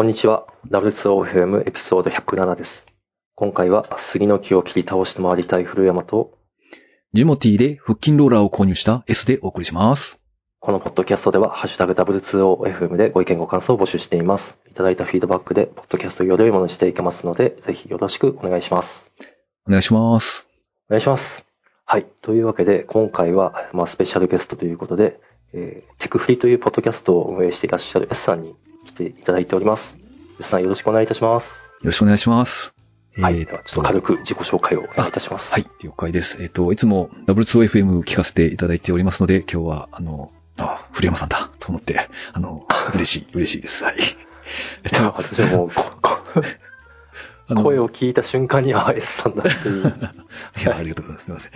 こんにちは。W2OFM エピソード107です。今回は杉の木を切り倒して回りたい古山と、ジモティーで腹筋ローラーを購入した S でお送りします。このポッドキャストでは、ハッシュタグ W2OFM でご意見ご感想を募集しています。いただいたフィードバックで、ポッドキャストをより良いものにしていけますので、ぜひよろしくお願いします。お願いします。お願いします。はい。というわけで、今回は、まあ、スペシャルゲストということで、えーテクフリというポッドキャストを運営していらっしゃる S さんに来ていただいております。S さんよろしくお願いいたします。よろしくお願いします。はい。えーではちょっと軽く自己紹介をお願いいたします。はい、了解です。えっ、と、いつも W2FM 聞かせていただいておりますので、今日は、あの、あ、古山さんだ、と思って、あの、嬉しい、嬉しいです。はい。えっいや私はもうここ声を聞いた瞬間に、あ、S さんだっていう。いや、ありがとうございます。すみません。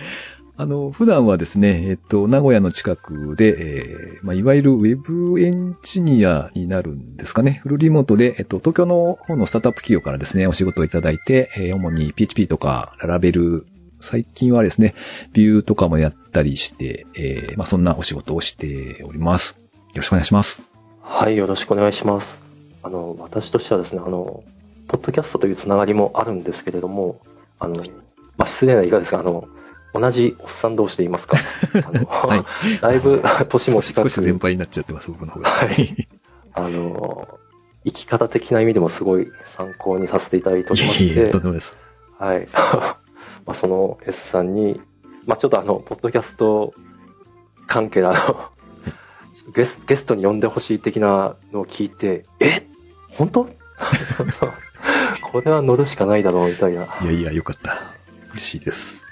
あの、普段はですね、えっと、名古屋の近くで、えーまあ、いわゆるウェブエンジニアになるんですかね。フルリモートで、えっと、東京の方のスタートアップ企業からですね、お仕事をいただいて、えー主に PHP とか、ララベル、最近はですね、ビューとかもやったりして、えーまあ、そんなお仕事をしております。よろしくお願いします。はい、よろしくお願いします。あの、私としてはですね、あの、ポッドキャストというつながりもあるんですけれども、あの、まあ、失礼な言い方ですが、あの、同じおっさん同士で言いますか？はい。だいぶ 年も近く少し先輩になっちゃってます、僕の方が。はい。あの、生き方的な意味でもすごい参考にさせていただいておりましいえいえ、とでもです。はい。まあその S さんに、まあちょっとあの、ポッドキャスト関係のあの、ゲスゲストに呼んでほしい的なのを聞いて、え？本当？これは乗るしかないだろうみたいな。いいやいや、よかった。嬉しいです。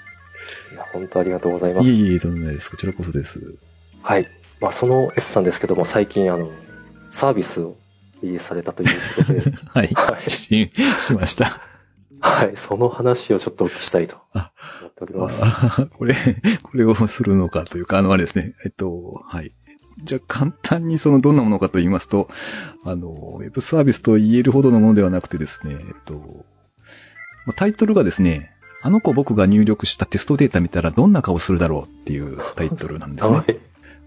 や、本当ありがとうございます。いえいえ、とんでもないです。こちらこそです。はい。まあその S さんですけども、最近あの、サービスをされたということで、はい。はいし、しました。はい。その話をちょっとお聞きしたいとあ思っております。あこれ、これをするのかというか、あの、あれですね。えっと、はい。じゃあ、簡単にその、どんなものかと言いますと、あの、ウェブサービスと言えるほどのものではなくてですね、えっと、まあタイトルがですね、あの子僕が入力したテストデータ見たらどんな顔するだろうっていうタイトルなんですねは。い。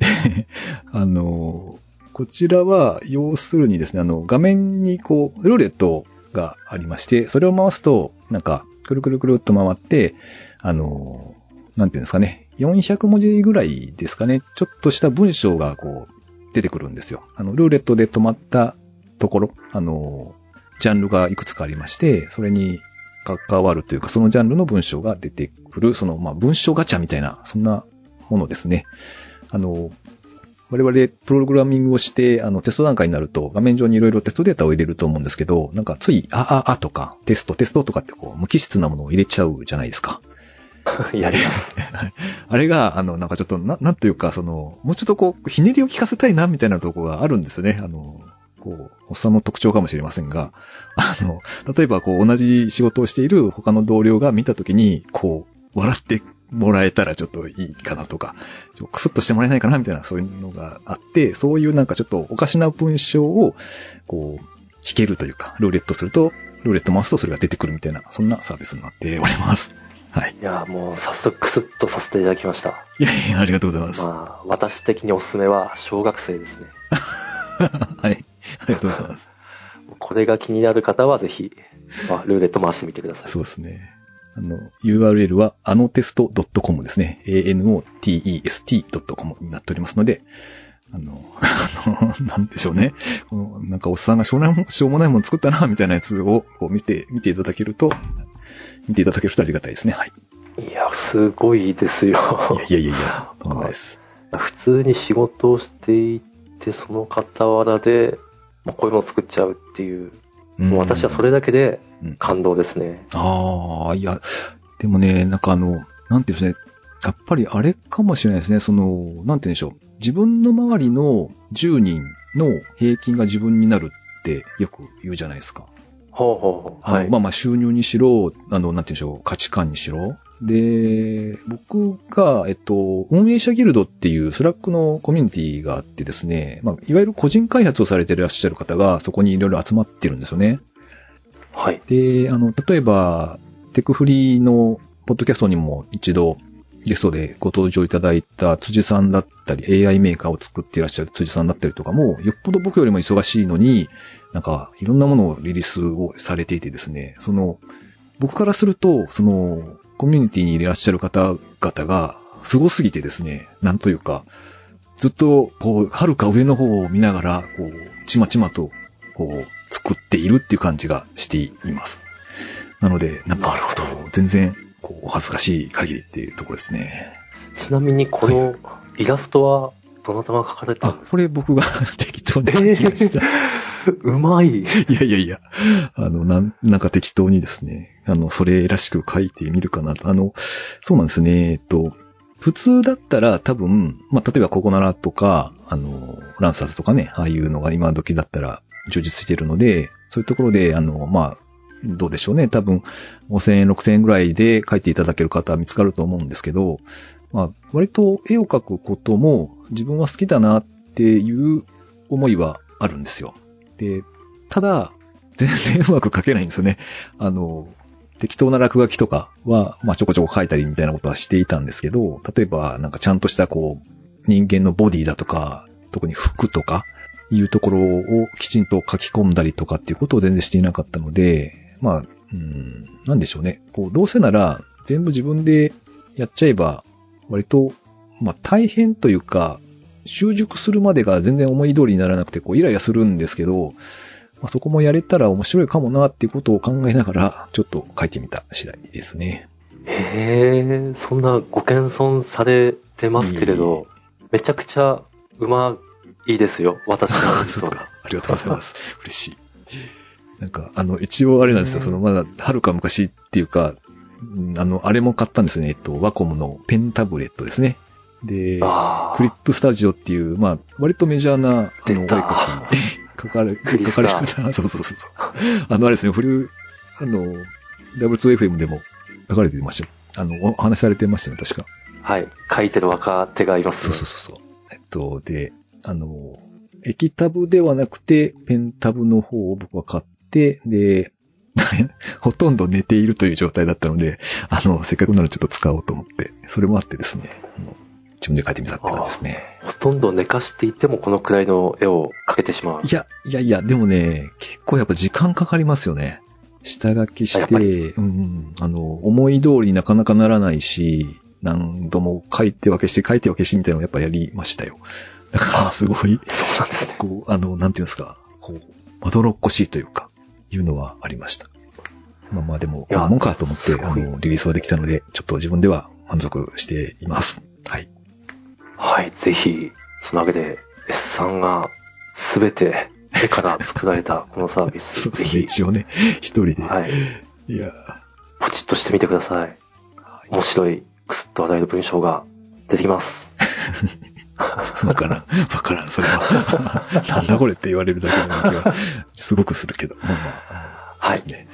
あの、こちらは、要するにですね、あの、画面にこう、ルーレットがありまして、それを回すと、なんか、くるくるくるっと回って、あの、なんていうんですかね、400文字ぐらいですかね、ちょっとした文章がこう、出てくるんですよ。あの、ルーレットで止まったところ、あの、ジャンルがいくつかありまして、それに関わるというか、そのジャンルの文章が出てくる、その、まあ、文章ガチャみたいな、そんなものですね。あの、我々プログラミングをして、あの、テスト段階になると画面上にいろいろテストデータを入れると思うんですけど、なんかつい、あ、あ、あとか、テスト、テストとかってこう、無機質なものを入れちゃうじゃないですか。やります。あれが、あの、なんかちょっと、な、なんというか、その、もうちょっとこう、ひねりを聞かせたいな、みたいなところがあるんですよね。あの、こう、おっさんの特徴かもしれませんが、あの、例えばこう、同じ仕事をしている他の同僚が見たときに、こう、笑ってもらえたらちょっといいかなとか、ちょクスッとしてもらえないかな、みたいな、そういうのがあって、そういうなんかちょっとおかしな文章を、こう、弾けるというか、ルーレットすると、ルーレット回すとそれが出てくるみたいな、そんなサービスになっております。はい。いや、もう早速クスッとさせていただきました。いやいや、ありがとうございます。まあ、私的におすすめは小学生ですね。はい。ありがとうございます。これが気になる方はぜひ、まあ、ルーレット回してみてください。そうですね。あの、URL は、あのテスト .com ですね。anotest.com になっておりますので、あの、あの、なんでしょうね。このなんかおっさんがしょうもないしょうもないもの作ったな、みたいなやつを、こう見て、見ていただけると、見ていただけるとありがたいですね。はい。いや、すごいですよ。いやいやいやいや、とんでもないです。普通に仕事をしていて、その傍らで、まあ、こういうものを作っちゃうっていう、もう私はそれだけでうん感動ですね。ああ、いや、でもね、なんかあの、なんていうんですね、やっぱりあれかもしれないですね、その、なんて言うんでしょう。自分の周りの10人の平均が自分になるってよく言うじゃないですか。ほうほうほう。はい。まあまあ収入にしろ、あの、なんて言うんでしょう、価値観にしろ。で、僕が、えっと、運営者ギルドっていう Slack のコミュニティがあってですね、まあ、いわゆる個人開発をされていらっしゃる方がそこにいろいろ集まってるんですよね。はい。で、あの、例えば、テクフリーのポッドキャストにも一度ゲストでご登場いただいた辻さんだったり、AI メーカーを作っていらっしゃる辻さんだったりとかも、よっぽど僕よりも忙しいのに、なんか、いろんなものをリリースをされていてですね、その、僕からすると、その、コミュニティにいらっしゃる方々が、凄すぎてですね、なんというか、ずっと、こう、遥か上の方を見ながら、こう、ちまちまと、こう、作っているっていう感じがしています。なので、なんか、全然、こう、お恥ずかしい限りっていうところですね。ちなみにこのイラストはどなたが描かれたんあで、すこれ僕が 適当に書きました。かうまい。いやいやいや、あの、なん、なんか適当にですね、あの、それらしく書いてみるかなと。あの、そうなんですね、えっと、普通だったら多分、まあ、例えばココナラとか、あの、ランサーズとかね、ああいうのが今時だったら充実しているので、そういうところで、あの、まあ、どうでしょうね。多分、5000円、6000円ぐらいで書いていただける方は見つかると思うんですけど、まあ、割と絵を描くことも自分は好きだなっていう思いはあるんですよ。で、ただ、全然うまく描けないんですよね。あの、適当な落書きとかは、まあちょこちょこ書いたりみたいなことはしていたんですけど、例えばなんかちゃんとしたこう、人間のボディだとか、特に服とか、いうところをきちんと書き込んだりとかっていうことを全然していなかったので、まあ、うん、なんでしょうね。こう、どうせなら全部自分でやっちゃえば、割と、まあ大変というか、習熟するまでが全然思い通りにならなくて、こう、イライラするんですけど、まあ、そこもやれたら面白いかもなっていうことを考えながら、ちょっと書いてみた次第ですね。へえ、そんなご謙遜されてますけれど、めちゃくちゃうまいですよ、私のそうか。ありがとうございます。嬉しい。なんか、あの、一応あれなんですよ。その、まだ、はるか昔っていうか、うんあの、あれも買ったんですね。えっと、ワコムのペンタブレットですね。で、クリップスタジオっていう、まあ、割とメジャーな、あの、お絵出た描きに書かれ、書かれるな。そうそうそうそう。あの、あれですね、フル、あの、W2FM でも書かれてましたよ。あの、お話しされてましたね、確か。はい。書いてる若手がいます、そうそうそうそう。えっと、で、あの、液タブではなくて、ペンタブの方を僕は買って、で、ほとんど寝ているという状態だったので、あの、せっかくならちょっと使おうと思って、それもあってですね、自分で描いてみたって感じですね。ほとんど寝かしていてもこのくらいの絵を描けてしまう。いや、いやいや、でもね、結構やっぱ時間かかりますよね。下書きして、うんうん、あの、思い通りになかなかならないし、何度も書いて分けして書いて分けしてみたいなのをやっぱやりましたよ。だからすごい、そうなんですね。こう、あの、なんていうんですか、こう、まどろっこしいというか、いうのはありました。まあまあでも、こんなもんかと思って、あの、リリースはできたので、ちょっと自分では満足しています。はい。はい。ぜひ、そのわけで、S さんがすべて絵から作られた このサービス、そうですね、ぜひ、一応ね、一人で。はい。いやポチッとしてみてください。面白い、くすっと話題の文章が出てきます。わからん。わからん、それは。なんだこれって言われるだけの気は、すごくするけど。まあまあ、あのそうですね。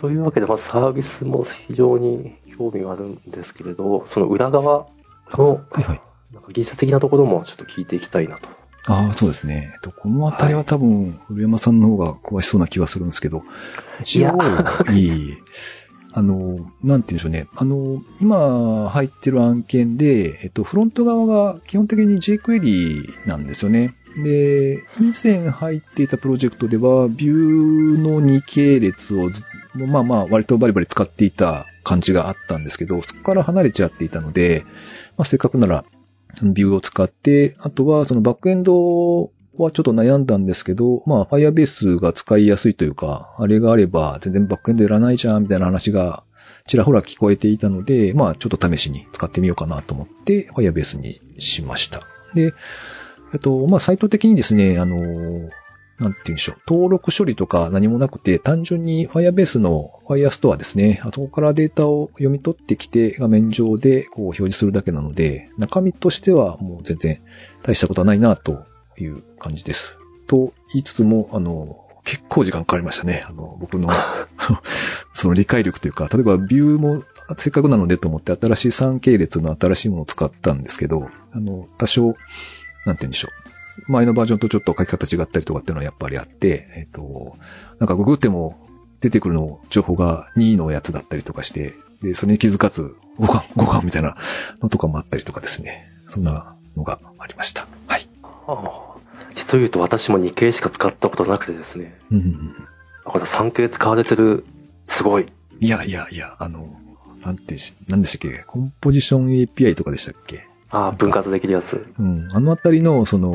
というわけで、まずサービスも非常に興味があるんですけれど、その裏側の、はいはい。なんか技術的なところもちょっと聞いていきたいなと。ああ、そうですね。えっと、このあたりは多分、古山さんの方が詳しそうな気はするんですけど、一応、いいあの、なんて言うんでしょうね。あの、今入ってる案件で、えっと、フロント側が基本的に jQuery なんですよね。で、以前入っていたプロジェクトでは、ビューの2系列をずまあまあ、割とバリバリ使っていた感じがあったんですけど、そこから離れちゃっていたので、まあ、せっかくなら、ビューを使って、あとはそのバックエンドはちょっと悩んだんですけど、まあ Firebase が使いやすいというか、あれがあれば全然バックエンドいらないじゃんみたいな話がちらほら聞こえていたので、まあちょっと試しに使ってみようかなと思って Firebase にしました。で、えっと、まあサイト的にですね、あの、なんて言うんでしょう。登録処理とか何もなくて、単純に Firebase の Firestore ですね。あそこからデータを読み取ってきて、画面上でこう表示するだけなので、中身としてはもう全然大したことはないなという感じです。と言いつつも、あの、結構時間かかりましたね。あの、僕の、その理解力というか、例えばビューもせっかくなのでと思って新しい3系列の新しいものを使ったんですけど、あの、多少、なんて言うんでしょう。前のバージョンとちょっと書き方違ったりとかっていうのはやっぱりあって、えっ、と、なんかググっても出てくるの、情報が2のやつだったりとかして、で、それに気づかず、互換、互換みたいなのとかもあったりとかですね。そんなのがありました。はい。ああ実を言うと私も2系しか使ったことなくてですね。うんうんうん。これ3系使われてる、すごい。いやいやいや、あの、なんてし、なんでしたっけ？コンポジション API とかでしたっけ？ああ、分割できるやつ。うん。あのあたりの、その、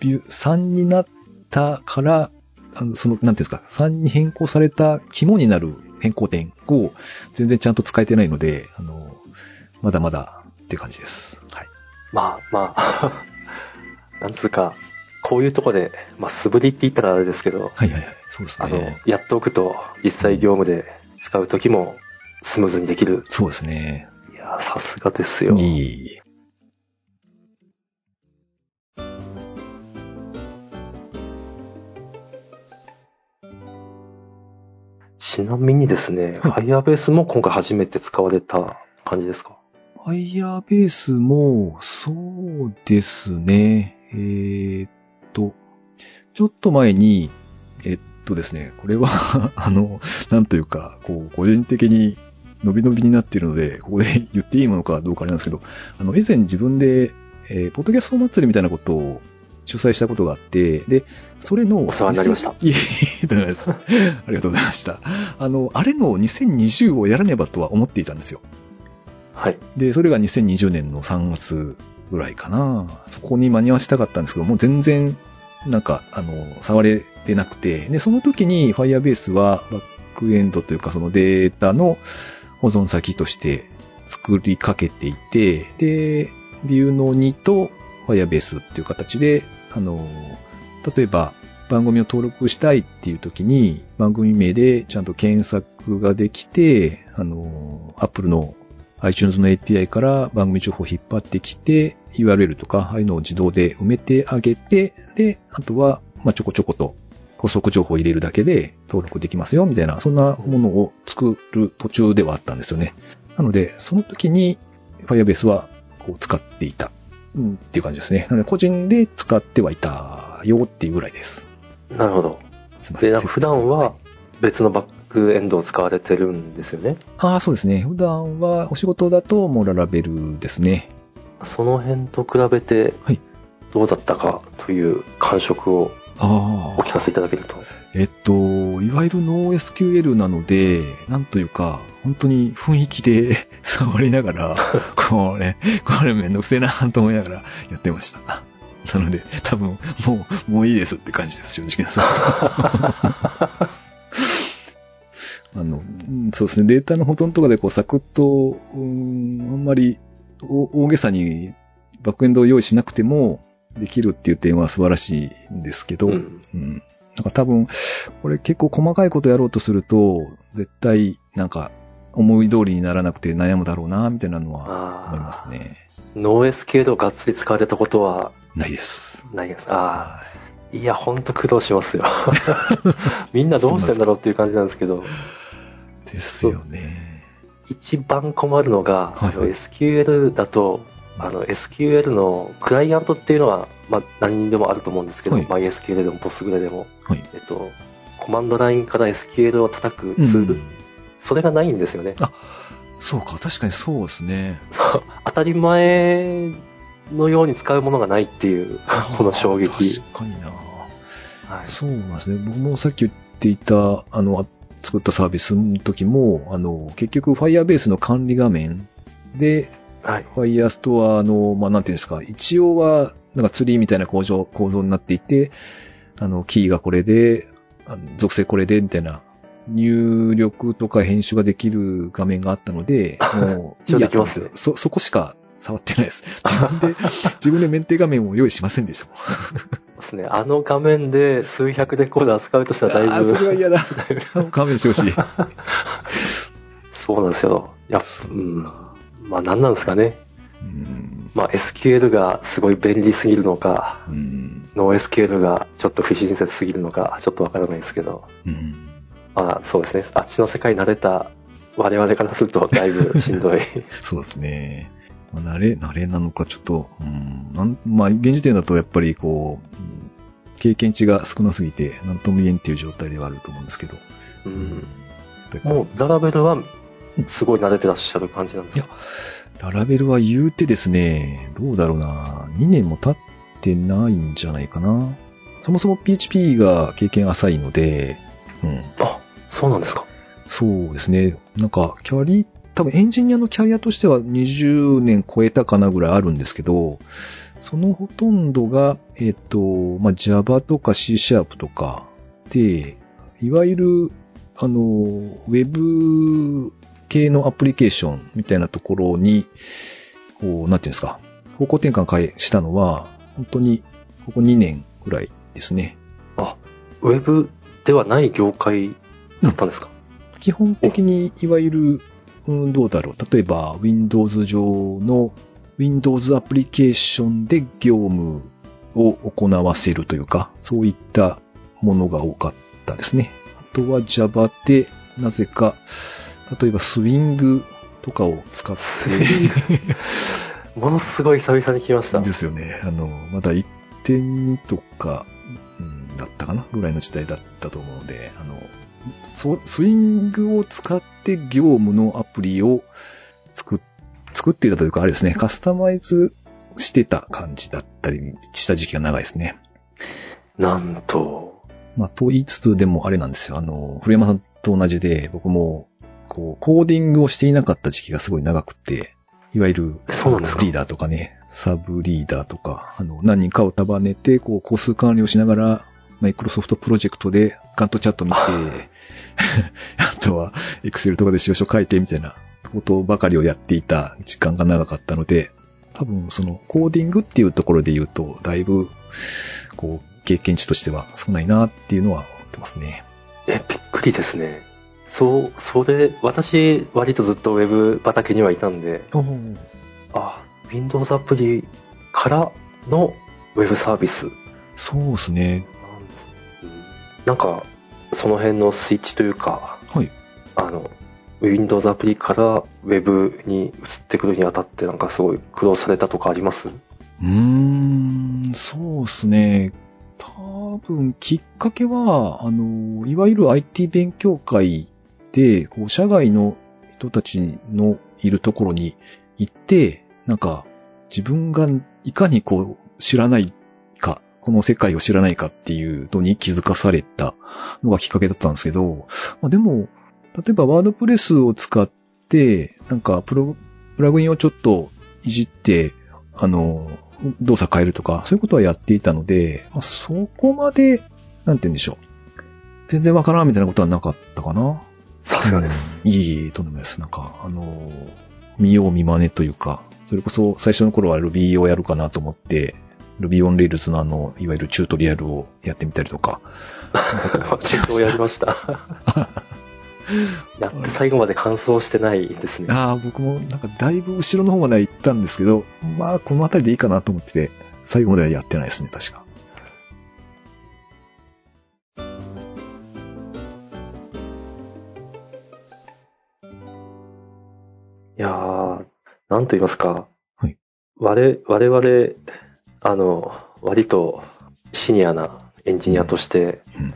ビュー、3になったから、あの、その、なんていうんですか、3に変更された肝になる変更点を全然ちゃんと使えてないので、あの、まだまだって感じです。はい。まあまあ、なんつうか、こういうとこで、まあ素振りって言ったらあれですけど、はいはいはい。そうですあのね。、やっておくと実際業務で使うときもスムーズにできる。そうですね。さすがですよ。いい。ちなみにですね、はい Firebase も今回初めて使われた感じですか？Firebase も、そうですね。えーっと、ちょっと前に、えっとですね、これは、あの、なんというか、こう、個人的に伸び伸びになっているので、ここで 言っていいものかどうかあれなんですけど、あの、以前自分で、えーポッドキャスト祭りみたいなことを主催したことがあって、で、それの、お世話になりましたす。ありがとうございました。あの、あれの2020をやらねばとは思っていたんですよ。はい。で、それが2020年の3月ぐらいかな。そこに間に合わせたかったんですけど、もう全然、なんか、あの、触れてなくて、で、その時に Firebase はバックエンドというかそのデータの保存先として作りかけていて、で、ビューの2と Firebase っていう形で、あの、例えば番組を登録したいっていう時に番組名でちゃんと検索ができて、あの、Apple の iTunes の API から番組情報を引っ張ってきて、URL とか、ああいうのを自動で埋めてあげて、で、あとは、まあ、ちょこちょこと補足情報を入れるだけで登録できますよ、みたいな、そんなものを作る途中ではあったんですよね。なので、その時に Firebase はこう使っていた、うん、っていう感じですね。なので、個人で使ってはいたよっていうぐらいです。なるほど。すいませんで、なんか普段は別のバックエンドを使われてるんですよね？ああ、そうですね。普段はお仕事だともうララベルですね。その辺と比べてはい、どうだったかという感触をあお聞かせいただけると。えっと、いわゆる NoSQL なので、なんというか、本当に雰囲気で 触りながら、これ、これめんどくせえなと思いながらやってました。なので、多分、もう、もういいですって感じです、正直なさ。あの、うんそうですね、データの保存とかでこう、サクッと、うん、あんまりお大げさにバックエンドを用意しなくてもできるっていう点は素晴らしいんですけど、うん。うん。なんか多分、これ結構細かいことやろうとすると、絶対、なんか、思い通りにならなくて悩むだろうな、みたいなのは思いますあね。あ。ノーエスケードをがっつり使われたことはないです。ないです。ああ。いや、ほんと苦労しますよ。みんなどうしてんだろうっていう感じなんですけど、ですよね。一番困るのが、はい SQL だと、あの SQL のクライアントっていうのは、まあ、何にでもあると思うんですけど、はい MySQL でも PostgreSQL でも、はい。えっと、コマンドラインから SQL を叩くツール、うんそれがないんですよね。そうか、確かにそうですね。そう当たり前のように使うものがないっていう、この衝撃。確かにな。はいそうなんですね。僕もさっき言っていた、あの、あ作ったサービスの時も、あの、結局 Firebase の管理画面で、はい。Firestore の、まあ、なんていうんですか、一応は、なんかツリーみたいな構造、構造になっていて、あの、キーがこれで、属性これで、みたいな、入力とか編集ができる画面があったので、もう、いいやと思ってそ、そこしか触ってないです。自分で、自分でメンテ画面を用意しませんでしたもん。ですね。あの画面で数百レコーダー使うとしたらだいあーそれはぶ、嫌だ。勘弁してほしい。そうなんですよ。やっぱ、うん。まあ何なんですかね。うんまあ SQL がすごい便利すぎるのか、うんノー SQL がちょっと不親切すぎるのか、ちょっとわからないですけど、うんまあそうですね。あっちの世界に慣れた我々からするとだいぶしんどい。そうですね。まあ、慣れ、慣れなのかちょっと、うん、なんまあ、現時点だとやっぱりこう、うん経験値が少なすぎて、なんとも言えんっていう状態ではあると思うんですけど。うん。もう、ララベルは、すごい慣れてらっしゃる感じなんですか？ララベルは言うてですね、どうだろうな、2年も経ってないんじゃないかな。そもそも PHP が経験浅いので、うん。あ、そうなんですか。そうですね。なんか、キャリ、多分エンジニアのキャリアとしては20年超えたかなぐらいあるんですけど、そのほとんどが、えっ、と、まあ、Java とか C シャープとかで、いわゆる、あの、ウェブ系のアプリケーションみたいなところに、こう、なんていうんですか、方向転換変えしたのは、本当に、ここ2年ぐらいですね。あ、ウェブではない業界だったんですか、基本的に、いわゆる、うん、どうだろう。例えば、Windows 上の Windows アプリケーションで業務を行わせるというか、そういったものが多かったですね。あとは Java で、なぜか、例えばスイングとかを使って、ものすごい久々に聞きました。ですよね。あの、まだ1.2とか、うん、だったかな？ぐらいの時代だったと思うので、あの、そスイングを使って業務のアプリを作っ、作っていたというか、あれですね、カスタマイズしてた感じだったりした時期が長いですね。なんと、まあ、と言いつつでもあれなんですよ。あの、古山さんと同じで、僕も、こう、コーディングをしていなかった時期がすごい長くて、いわゆる、そうなんですか？リーダーとかね、サブリーダーとか、あの、何人かを束ねて、こう、個数管理をしながら、マイクロソフトプロジェクトでガントチャット見て、あとは、エクセルとかで使用書書いてみたいなことばかりをやっていた時間が長かったので、多分そのコーディングっていうところで言うと、だいぶ、こう、経験値としては少ないなっていうのは思ってますね。え、びっくりですね。そう、それ、私、割とずっとウェブ畑にはいたんで、あ、Windows アプリからのウェブサービスそうですね。なんですね。うんなんか、その辺のスイッチというか、はい。あの、Windows アプリからウェブに移ってくるにあたってなんかすごい苦労されたとかあります？うーん、そうですね。多分、きっかけは、あの、いわゆる IT 勉強会で、こう、社外の人たちのいるところに行って、なんか、自分がいかにこう、知らないか、この世界を知らないかっていうのに気づかされたのがきっかけだったんですけど、まあ、でも、例えばワードプレスを使って、なんかプロ、プラグインをちょっといじって、あの、動作変えるとか、そういうことはやっていたので、まあ、そこまで、なんて言うんでしょう。全然わからんみたいなことはなかったかな。さすがです。うん。いえいえ、とんでもないです。なんか、あの、見よう見まねというか、それこそ最初の頃は Ruby をやるかなと思って、Ruby on Rails のあの、いわゆるチュートリアルをやってみたりとか。私もやりました。やって最後まで完走してないですね。ああ、僕もなんかだいぶ後ろの方までは行ったんですけど、まあ、この辺りでいいかなと思ってて、最後まではやってないですね、確か。いやー、なんと言いますか。はい。我、我々、あの、割とシニアなエンジニアとして、うん。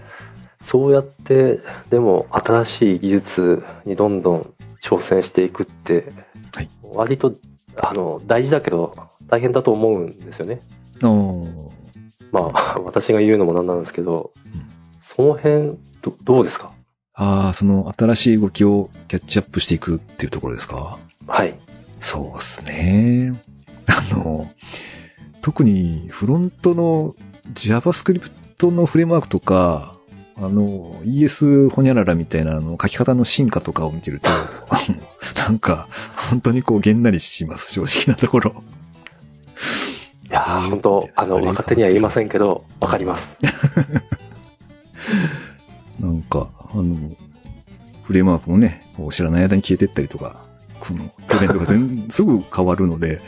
そうやって、でも新しい技術にどんどん挑戦していくって、はい。割と、あの、大事だけど、大変だと思うんですよね。まあ、私が言うのもなんなんですけど、うん。その辺、どどうですか？ああ、その新しい動きをキャッチアップしていくっていうところですか？はい。そうですね。あの、特にフロントの JavaScript のフレームワークとか、あの、ES ホニャララみたいなあの書き方の進化とかを見てると、なんか、本当にこう、げんなりします、正直なところ。いやー、本当あの、若手には言いませんけど、わかります。なんか、あの、フレームワークもね、知らない間に消えてったりとか、このトレンドが全 すぐ変わるので、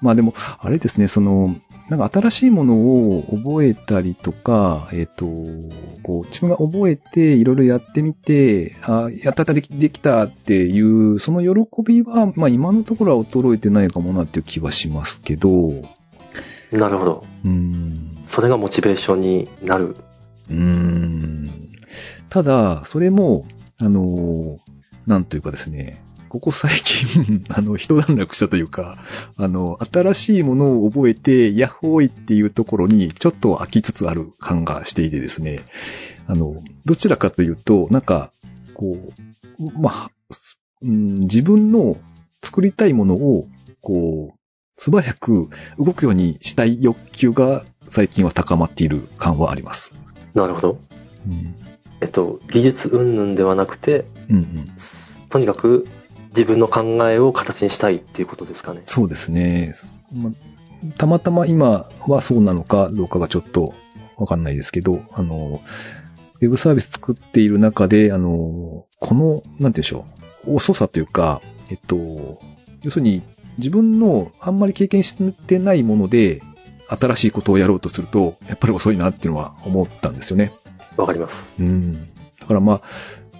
まあでも、あれですね、その、なんか新しいものを覚えたりとか、えっ、と、こう、自分が覚えていろいろやってみて、あやったやったできできたっていう、その喜びは、まあ今のところは衰えてないかもなっていう気はしますけど、なるほど。うん。それがモチベーションになる。うーん。ただ、それも、あの、なんというかですね、ここ最近、あの、一段落したというか、あの、新しいものを覚えて、ヤッホーイっていうところに、ちょっと飽きつつある感がしていてですね、あの、どちらかというと、なんか、こう、まあ、うん自分の作りたいものを、こう、素早く動くようにしたい欲求が最近は高まっている感はあります。なるほど。うん。えっと、技術云々ではなくて、うんうん。とにかく自分の考えを形にしたいっていうことですかね。そうですね。またまたま今はそうなのかどうかがちょっとわかんないですけど、あの、ウェブサービス作っている中で、あの、この、なんて言うんでしょう、遅さというか、えっと、要するに自分のあんまり経験してないもので、新しいことをやろうとすると、やっぱり遅いなっていうのは思ったんですよね。わかります。うん。だからま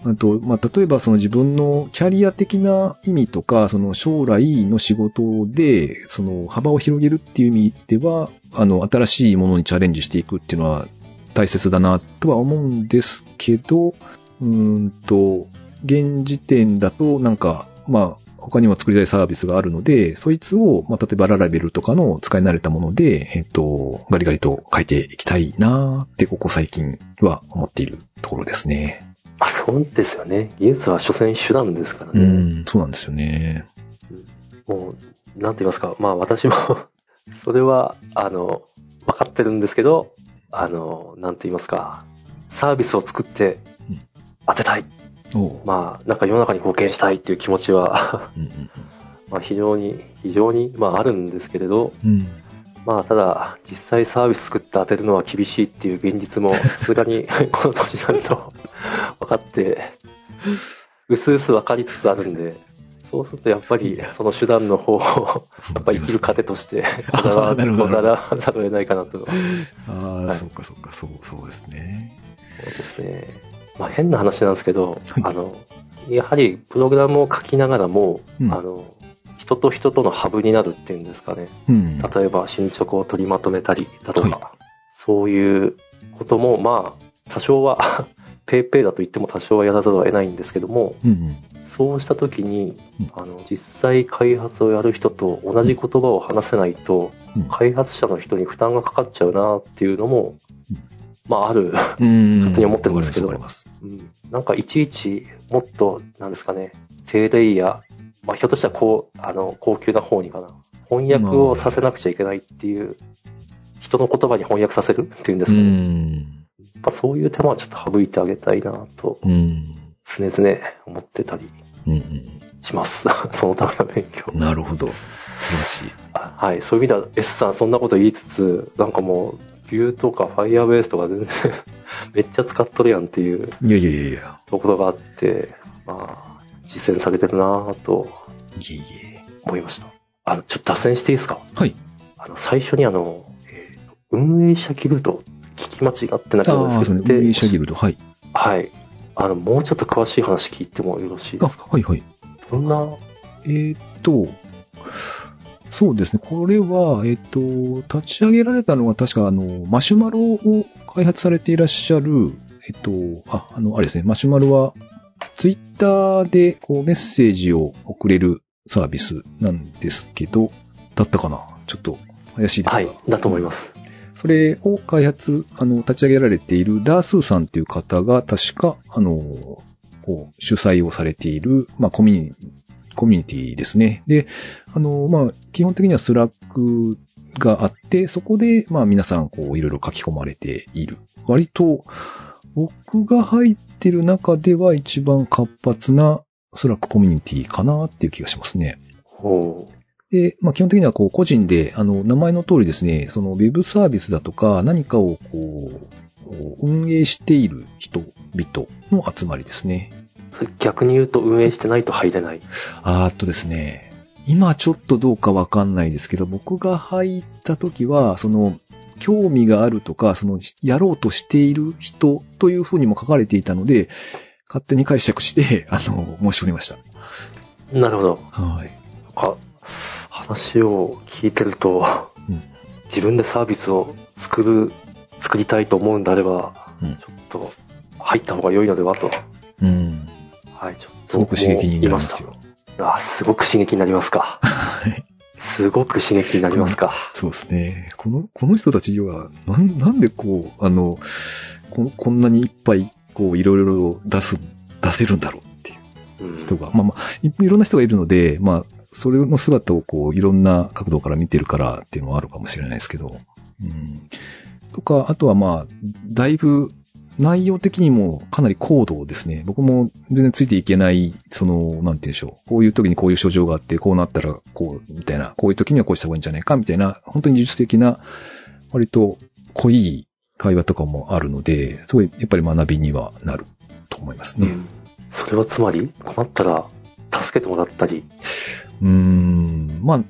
あ、あと、まあ、例えばその自分のキャリア的な意味とか、その将来の仕事で、その幅を広げるっていう意味では、あの、新しいものにチャレンジしていくっていうのは大切だなとは思うんですけど、うんと、現時点だとなんか、まあ、他にも作りたいサービスがあるので、そいつを、まあ、例えばララベルとかの使い慣れたもので、えっと、ガリガリと書いていきたいなって、ここ最近は思っているところですね。まあそうですよね。技術は所詮手段ですからうね。ん、そうなんですよね。もう、なんて言いますか。まあ私も それは、あの、分かってるんですけど、あの、なんて言いますか。サービスを作ってうん当てたい。まあ、なんか世の中に貢献したいっていう気持ちは、まあ非常に、非常に、まああるんですけれど、うん。まあただ、実際サービス作って当てるのは厳しいっていう現実も、さすがに この年になると分かって、うすうす分かりつつあるんで、そうするとやっぱりその手段の方を、やっぱり生きる糧として、こだわらざるを得ないかなと。ああ、はいそっかそっか、そう、そうですね。そうですね。まあ変な話なんですけど、はいあの、やはりプログラムを書きながらも、うんあの、人と人とのハブになるっていうんですかね。うん。例えば進捗を取りまとめたりだとか、はそういうことも、まあ、多少は、ペイペイだと言っても多少はやらざるを得ないんですけども、うんうん。そうした時にうん、あの、実際開発をやる人と同じ言葉を話せないと、うん開発者の人に負担がかかっちゃうなっていうのもうん、まあ、ある。うん。勝手に思ってるんですけど。うんなんかいちいちもっと、なんですかね、低レイヤー、まあ、ひょっとしたらこう、あの、高級な方にかな。翻訳をさせなくちゃいけないっていう、人の言葉に翻訳させる？っていうんですうかね。ん。やっぱそういう手間はちょっと省いてあげたいなと、うん。常々思ってたりうんうん。します。そのための勉強。なるほど。素晴らしい。あはい、そういう意味では S さんそんなこと言いつつ、なんかもう、ビューとか Firebase とか全然 めっちゃ使っとるやんっていういやいやいや。ところがあって、まあ、実践されてるなぁといえいえ。思いました。あの、ちょっと脱線していいですか？はい。あの、最初にあの、えー運営者ギルド、聞き間違ってなかった。んですけど、運営者ギルド。はい。はい。あの、もうちょっと詳しい話聞いてもよろしいあ、ですか？はいはい。どんな、えーっと、そうですね。これは、えーっと、立ち上げられたのは確か、あの、マシュマロを開発されていらっしゃる、えっと、あ、あの、あれですね。マシュマロは、ツイッターでこうメッセージを送れるサービスなんですけど、だったかな？ちょっと怪しいですが。はい、だと思います。それを開発、あの、立ち上げられているダースーさんという方が、確か、あの、こう主催をされている、まあ、コミュニコミュニティですね。で、あの、まあ、基本的には Slack があって、そこで、まあ、皆さん、こう、いろいろ書き込まれている。割と、僕が入ってる中では一番活発な Slackコミュニティかなっていう気がしますね。ほう。で、まあ、基本的にはこう個人で、あの、名前の通りですね、そのウェブサービスだとか何かをこう、運営している人々の集まりですね。逆に言うと運営してないと入れない。あーっとですね、今ちょっとどうかわかんないですけど、僕が入った時は、その、興味があるとか、その、やろうとしている人というふうにも書かれていたので、勝手に解釈して、あの、申し込みました。なるほど。はい。なんか、話を聞いてると、うん自分でサービスを作る、作りたいと思うんであれば、うんちょっと入った方が良いのではと、うん。はい、ちょっとすごく刺激になりますよ。あ、すごく刺激になりますか。はい。すごく刺激になりますか。そうですね。この、この人たちは、なん、なんでこう、あの、ここんなにいっぱい、こう、いろいろ出す、出せるんだろうっていううん人が、まあまあい、いろんな人がいるので、まあ、それの姿をこう、いろんな角度から見てるからっていうのはあるかもしれないですけど、うん。とか、あとはまあ、だいぶ、内容的にもかなり高度ですね。僕も全然ついていけない、その、なんて言うんでしょう。こういう時にこういう症状があって、こうなったらこう、みたいな、こういう時にはこうした方がいいんじゃないか、みたいな、本当に技術的な、割と濃い会話とかもあるので、すごいやっぱり学びにはなると思いますね。うんそれはつまり、困ったら助けてもらったり、うーん、まあ、な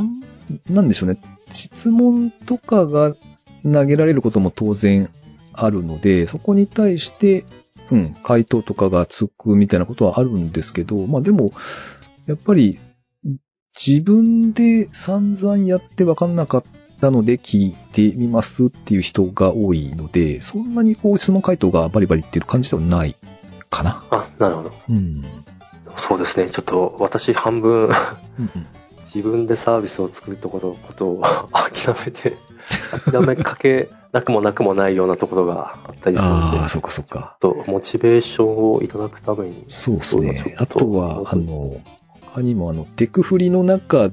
ん、なんでしょうね。質問とかが投げられることも当然あるので、そこに対して、うん、回答とかがつくみたいなことはあるんですけど、まあでも、やっぱり、自分で散々やって分かんなかったので聞いてみますっていう人が多いので、そんなにこう質問回答がバリバリっていう感じではないかな。あ、なるほど。うん。そうですね。ちょっと私半分うんうん自分でサービスを作るところ、ことを諦めて、諦めかけなくもなくもないようなところがあったりするので、ああ、ちそっかそっか。とモチベーションをいただくために、そうですね。あとは、あの、他にもあの、テクフリの中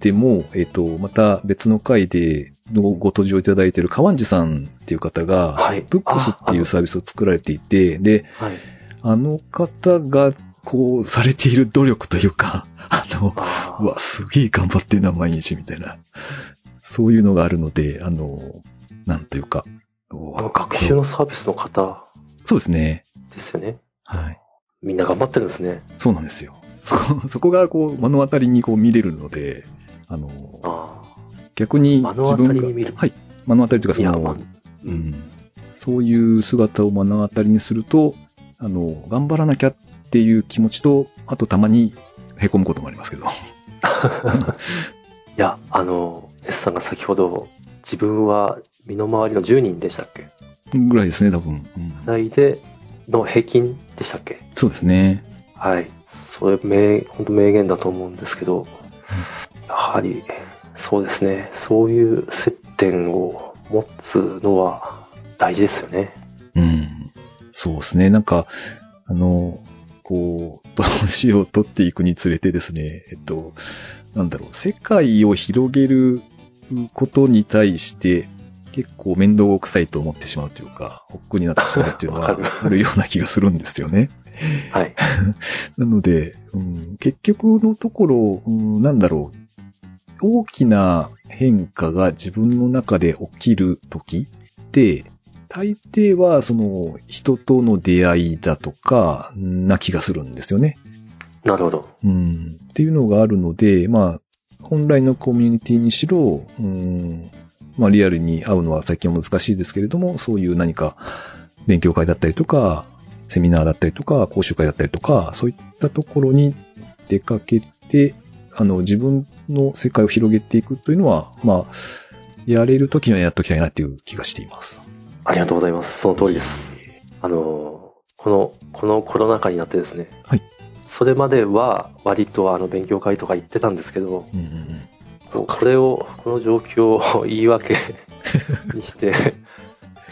でも、えっ、と、また別の回でのご登場いただいている川地さんっていう方が、はいブックスっていうサービスを作られていて、で、はい。あの方が、こう、されている努力というか、あの、あうわ、すげえ頑張ってんな、毎日、みたいな。そういうのがあるので、あの、なんというか。あの学習のサービスの方そうですね。ですよね。はい。みんな頑張ってるんですね。そうなんですよ。そこ、そこがこう、目の当たりにこう見れるので、あの、あ逆に目の当自分が、たりに見るはい。目の当たりというかその、まあ、ううん。ん。そういう姿を目の当たりにすると、あの、頑張らなきゃっていう気持ちと、あとたまに凹むこともありますけど。いや、あの、S さんが先ほど、自分は身の回りの10人でしたっけ？ぐらいですね、多分。うんぐらいでの平均でしたっけ？そうですね。はい。それ、名、本当名言だと思うんですけど、やはり、そうですね。そういう接点を持つのは大事ですよね。うん。そうですね。なんか、あの、こう、年を取っていくにつれてですね、えっと、なんだろう、世界を広げることに対して、結構面倒くさいと思ってしまうというか、億劫になってしまうっていうのはあるような気がするんですよね。はい。なので、うん、結局のところ、うん、なんだろう、大きな変化が自分の中で起きるときって、大抵はその人との出会いだとか、な気がするんですよね。なるほど。うん、っていうのがあるので、まあ、オンラインのコミュニティにしろ、うん、まあリアルに会うのは最近は難しいですけれども、そういう何か勉強会だったりとか、セミナーだったりとか、講習会だったりとか、そういったところに出かけて、あの、自分の世界を広げていくというのは、まあ、やれるときにはやっときたいなっていう気がしています。ありがとうございます。その通りです。あの、この、このコロナ禍になってですね。はい。それまでは割とあの勉強会とか行ってたんですけど、うんうんうん。これを、この状況を 言い訳 にして、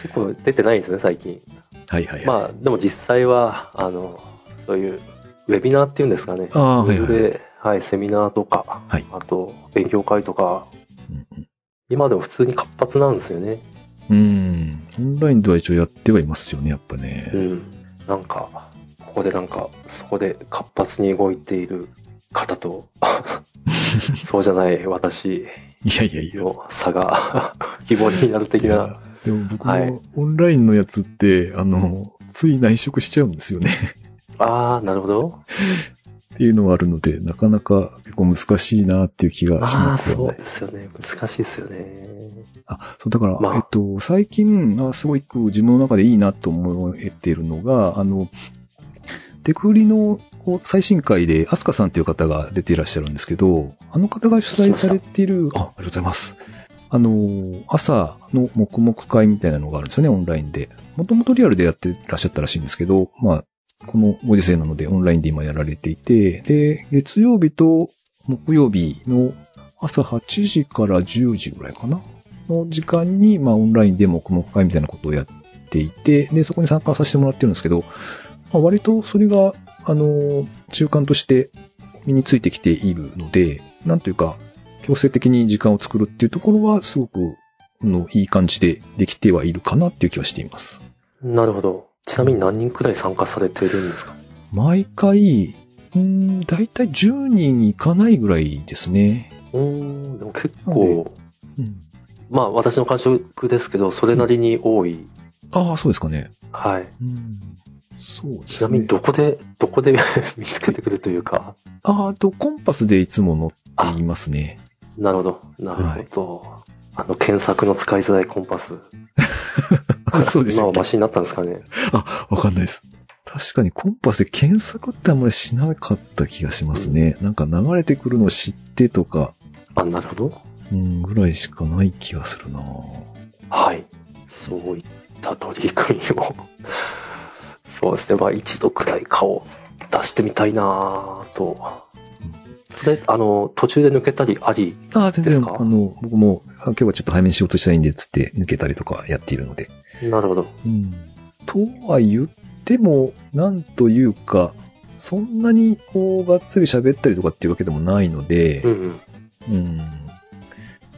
結構出てないんですね、最近。はいはいはい。まあ、でも実際は、あの、そういう、ウェビナーっていうんですかね。あーはいはいはい、セミナーとか、はいあと、勉強会とか、うんうん今でも普通に活発なんですよね。うん。オンラインでは一応やってはいますよね、やっぱね。うん。なんか、ここでなんか、そこで活発に動いている方と、そうじゃない私いやいやいや。の差が 希望になる的な。でも僕はいもオンラインのやつって、あの、つい内職しちゃうんですよね。ああ、なるほど。っていうのはあるので、なかなか結構難しいなっていう気がしああ、なくはない。そうですよね。難しいですよね。あ、そう、だから、まあえっと、最近、あすごいこう自分の中でいいなと思えているのが、あの、テクフリのこう最新回で、アスカさんっていう方が出ていらっしゃるんですけど、あの方が主催されている、あ、ありがとうございます。あの、朝の黙々会みたいなのがあるんですよね、オンラインで。もともとリアルでやってらっしゃったらしいんですけど、まあ、このご時世なのでオンラインで今やられていて、で、月曜日と木曜日の朝8時から10時ぐらいかなの時間に、まあ、オンラインでも黙々会みたいなことをやっていて、で、そこに参加させてもらってるんですけど、まあ、割とそれが、あの、中間として身についてきているので、なんというか、強制的に時間を作るっていうところは、すごく、の、いい感じでできてはいるかなっていう気はしています。なるほど。ちなみに何人くらい参加されているんですか？毎回、うん、だいたい10人いかないぐらいですね。うーん、でも結構、うん。まあ私の感触ですけど、それなりに多い。ああ、そうですかね。はい。うん。そうですね。ちなみにどこで、どこで 見つけてくるというか？ああと、コンパスでいつも載っていますね。なるほど。なるほど。あの、検索の使いづらいコンパス。そうですよ今はマシになったんですかね。あ、わかんないです。確かにコンパスで検索ってあんまりしなかった気がしますね。なんか流れてくるのを知ってとか、あ、なるほど。うん、ぐらいしかない気がするなはい。そういった取り組みを。そうですね。まあ一度くらい顔出してみたいなぁと。それ、あの、途中で抜けたりあり。ああ、全然、ですか？あの、僕も、あ今日はちょっと早めに仕事したいんで、つって抜けたりとかやっているので。なるほど。うん。とは言っても、なんというか、そんなに、こう、がっつり喋ったりとかっていうわけでもないのでう、んうん。うん。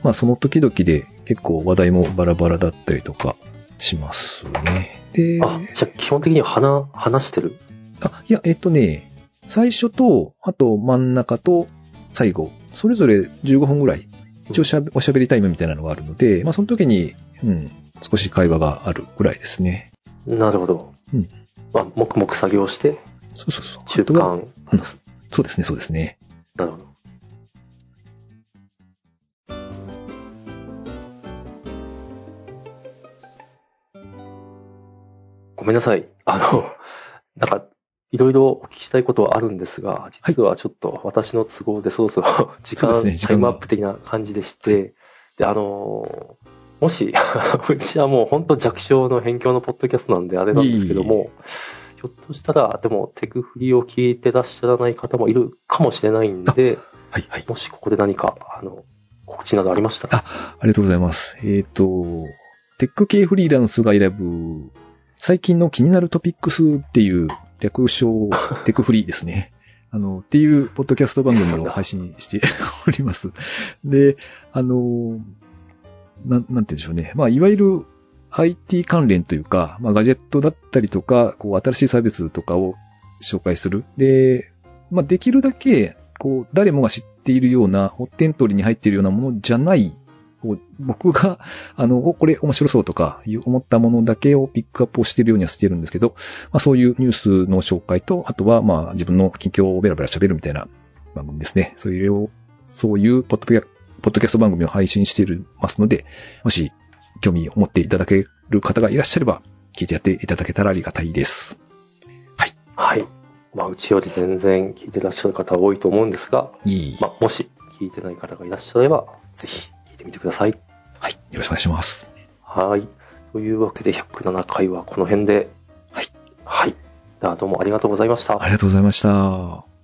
まあ、その時々で結構話題もバラバラだったりとかしますね。で、あ、じゃあ基本的には話、話してる？あ、いや、えっとね、最初と、あと真ん中と最後、それぞれ15分ぐらい、一応しゃべおしゃべりタイムみたいなのがあるので、まあその時に、うん、少し会話があるぐらいですね。なるほど。うん。まあ、黙々作業して、そうそうそう。中あとは間うんそうですね、そうですね。なるほど。ごめんなさい。あの、なんか、いろいろお聞きしたいことはあるんですが、実はちょっと私の都合でそろそろ 時間、ねタイムアップ的な感じでして、で、あの、もし、うちはもう本当弱小の辺境のポッドキャストなんであれなんですけども、ひょっとしたら、でもテクフリを聞いてらっしゃらない方もいるかもしれないんで、はい、はい。もしここで何か、あの、告知などありましたら。ありがとうございます。えっ、と、テック系フリーランスが選ぶ、最近の気になるトピックスっていう略称、テクフリーですね。あの、っていうポッドキャスト番組を配信して おります。で、あの、なん、なんて言うんでしょうね。まあ、いわゆる IT 関連というか、まあ、ガジェットだったりとか、こう、新しいサービスとかを紹介する。で、まあ、できるだけ、こう、誰もが知っているような、ホッテントリに入っているようなものじゃない、こう、僕が、あの、おこれ面白そうとか、思ったものだけをピックアップをしているようにはしているんですけど、まあ、そういうニュースの紹介と、あとは、まあ、自分の近況をベラベラ喋るみたいな番組ですね。そういう、そういうポッドキャポッドキャスト番組を配信していますので、もし興味を持っていただける方がいらっしゃれば、聞いてやっていただけたらありがたいです。はい。まあ、うちより全然聞いてらっしゃる方多いと思うんですが、いい。まあ、もし聞いてない方がいらっしゃれば、ぜひ聞いてみてください。はい。よろしくお願いします。はい。というわけで、107回はこの辺で。はい。はい。どうもありがとうございました。ありがとうございました。